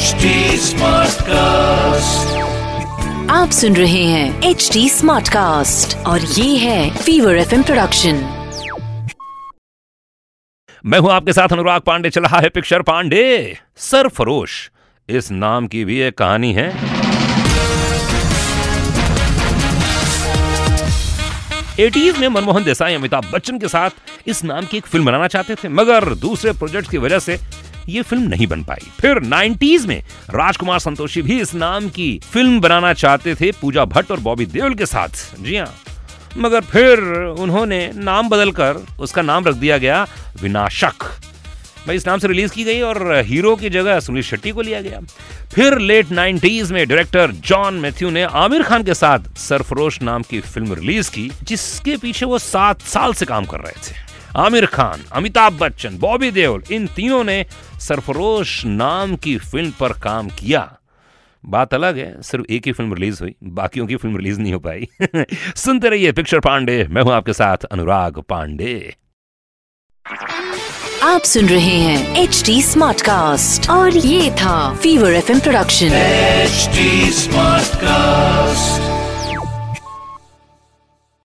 HD Smartcast. आप सुन रहे हैं एच डी स्मार्ट कास्ट और ये है फीवर एफ़ प्रोडक्शन मैं हूँ आपके साथ अनुराग पांडे चल रहा है पिक्चर पांडे। सरफरोश इस नाम की भी एक कहानी है। एटीज में मनमोहन देसाई अमिताभ बच्चन के साथ इस नाम की एक फ़िल्म बनाना चाहते थे मगर दूसरे प्रोजेक्ट की वजह से ये फ़िल्म नहीं बन पाई। फिर 90s में राजकुमार संतोषी भी इस नाम की फ़िल्म बनाना चाहते थे पूजा भट्ट और बॉबी देओल के साथ। जी हाँ। मगर फिर उन्होंने नाम बदलकर उसका नाम रख दिया गया विनाशक। भाई, इस नाम से रिलीज़ की गई और हीरो की जगह सुनील शेट्टी को लिया गया। फिर लेट 90s में डायरेक्टर जॉन मैथ्यू ने आमिर खान के साथ सरफरोश नाम की फ़िल्म रिलीज़ की, जिसके पीछे वो सात साल से काम कर रहे थे। आमिर खान अमिताभ बच्चन बॉबी देओल इन तीनों ने सरफरोश नाम की फ़िल्म पर काम किया। बात अलग है सिर्फ़ एक ही फ़िल्म रिलीज़ हुई बाकियों की फ़िल्म रिलीज़ नहीं हो पाई। सुनते रहिए पिक्चर पांडे मैं हूँ आपके साथ अनुराग पांडे। आप सुन रहे हैं एच डी स्मार्ट कास्ट और ये था fever F production H smart Smartcast.